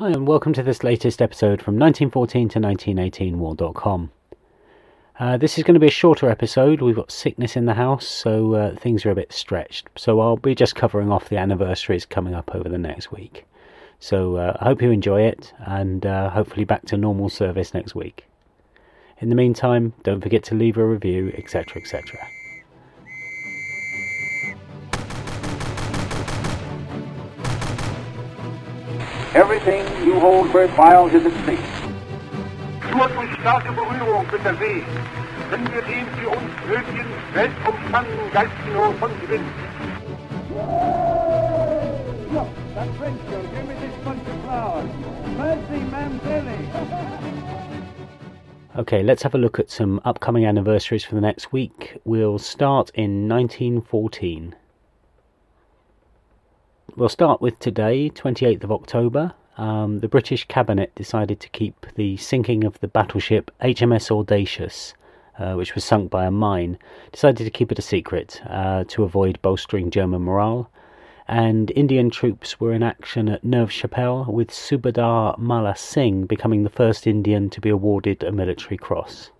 Hi, and welcome to this latest episode from 1914 to 1918 War.com. Uh, this is going to be a shorter episode. We've got sickness in the house, so uh, things are a bit stretched. So I'll be just covering off the anniversaries coming up over the next week. So uh, I hope you enjoy it, and uh, hopefully back to normal service next week. In the meantime, don't forget to leave a review, etc., etc. Everything you hold worthwhile is at stake. Nur durch starke Berührung wird er sehen, wenn wir den für uns nötigen, weltumspannenden geistigen Horizont gewinnen. Look, that French girl, give me this bunch of flowers. Mercy, ma'am, Okay, let's have a look at some upcoming anniversaries for the next week. We'll start in 1914. We'll start with today, 28th of October. Um, the British Cabinet decided to keep the sinking of the battleship HMS Audacious, uh, which was sunk by a mine, decided to keep it a secret uh, to avoid bolstering German morale. And Indian troops were in action at Neuve Chapelle, with Subadar Mala Singh becoming the first Indian to be awarded a military cross.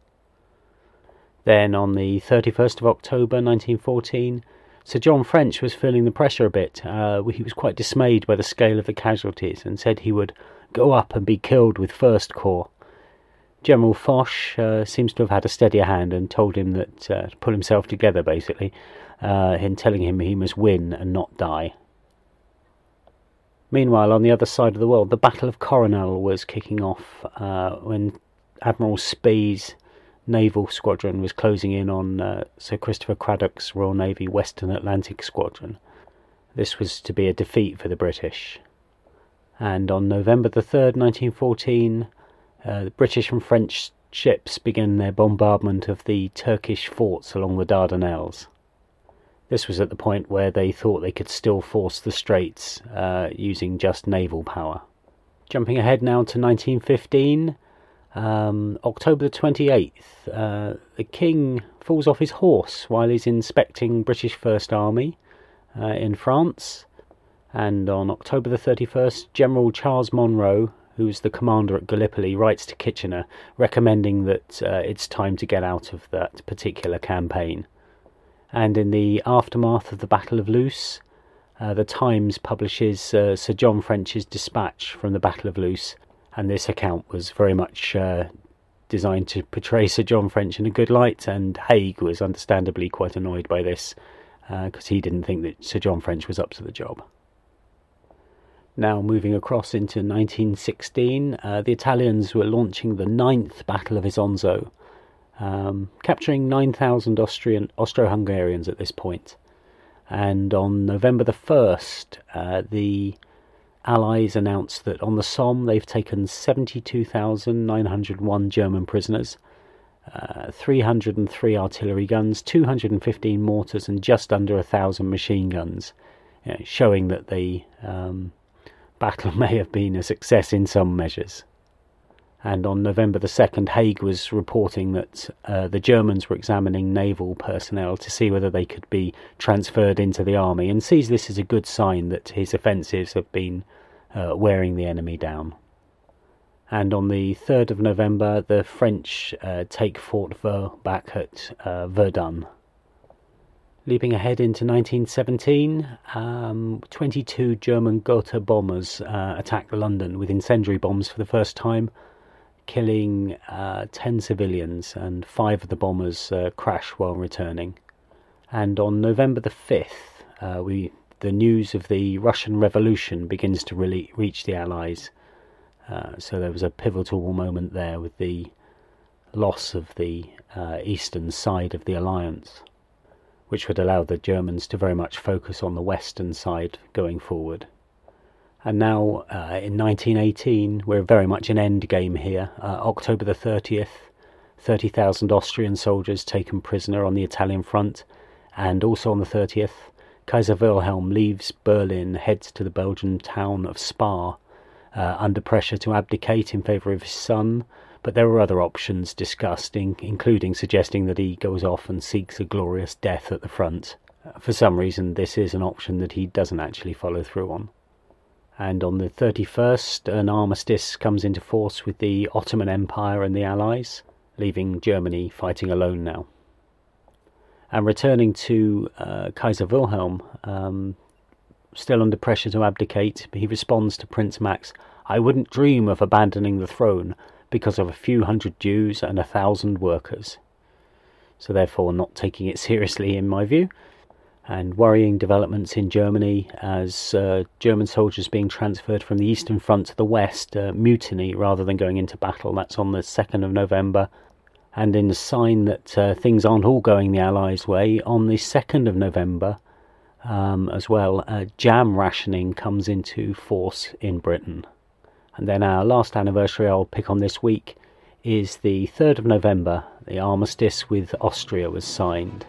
Then, on the 31st of October 1914, Sir John French was feeling the pressure a bit. Uh, he was quite dismayed by the scale of the casualties and said he would go up and be killed with First Corps. General Foch uh, seems to have had a steadier hand and told him that uh, to pull himself together, basically, uh, in telling him he must win and not die. Meanwhile, on the other side of the world, the Battle of Coronel was kicking off uh, when Admiral Spee's naval squadron was closing in on uh, Sir Christopher Cradock's Royal Navy Western Atlantic Squadron. This was to be a defeat for the British. And on November the 3rd, 1914, uh, the British and French ships began their bombardment of the Turkish forts along the Dardanelles. This was at the point where they thought they could still force the straits uh, using just naval power. Jumping ahead now to 1915, um, October the 28th, uh, the King falls off his horse while he's inspecting British First Army uh, in France. And on October the 31st, General Charles Monro, who's the commander at Gallipoli, writes to Kitchener recommending that uh, it's time to get out of that particular campaign. And in the aftermath of the Battle of Loos, uh, the Times publishes uh, Sir John French's dispatch from the Battle of Loos and this account was very much uh, designed to portray Sir John French in a good light, and Haig was understandably quite annoyed by this because uh, he didn't think that Sir John French was up to the job. Now, moving across into 1916, uh, the Italians were launching the ninth Battle of Isonzo, um, capturing 9,000 Austrian Austro-Hungarians at this point. And on November the 1st, uh, the Allies announced that on the Somme they've taken 72,901 German prisoners, uh, 303 artillery guns, 215 mortars, and just under a thousand machine guns, you know, showing that the um, battle may have been a success in some measures. And on November the 2nd, Haig was reporting that uh, the Germans were examining naval personnel to see whether they could be transferred into the army and sees this as a good sign that his offensives have been uh, wearing the enemy down. And on the 3rd of November, the French uh, take Fort Vaux back at uh, Verdun. Leaping ahead into 1917, um, 22 German Gotha bombers uh, attacked London with incendiary bombs for the first time killing uh, 10 civilians, and five of the bombers uh, crash while returning. And on November the 5th, uh, we, the news of the Russian Revolution begins to really reach the Allies. Uh, so there was a pivotal moment there with the loss of the uh, eastern side of the alliance, which would allow the Germans to very much focus on the western side going forward. And now uh, in 1918, we're very much an end game here. Uh, October the 30th, 30,000 Austrian soldiers taken prisoner on the Italian front. And also on the 30th, Kaiser Wilhelm leaves Berlin, heads to the Belgian town of Spa, uh, under pressure to abdicate in favour of his son. But there are other options discussed, in, including suggesting that he goes off and seeks a glorious death at the front. Uh, for some reason, this is an option that he doesn't actually follow through on. And on the 31st, an armistice comes into force with the Ottoman Empire and the Allies, leaving Germany fighting alone now. And returning to uh, Kaiser Wilhelm, um, still under pressure to abdicate, he responds to Prince Max I wouldn't dream of abandoning the throne because of a few hundred Jews and a thousand workers. So, therefore, not taking it seriously, in my view and worrying developments in Germany as uh, German soldiers being transferred from the Eastern Front to the West uh, mutiny rather than going into battle. That's on the 2nd of November. And in a sign that uh, things aren't all going the Allies' way, on the 2nd of November um, as well, jam rationing comes into force in Britain. And then our last anniversary I'll pick on this week is the 3rd of November. The armistice with Austria was signed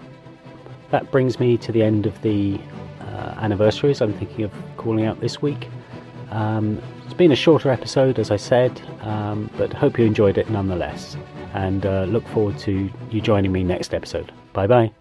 that brings me to the end of the uh, anniversaries I'm thinking of calling out this week. Um, it's been a shorter episode, as I said, um, but hope you enjoyed it nonetheless. And uh, look forward to you joining me next episode. Bye bye.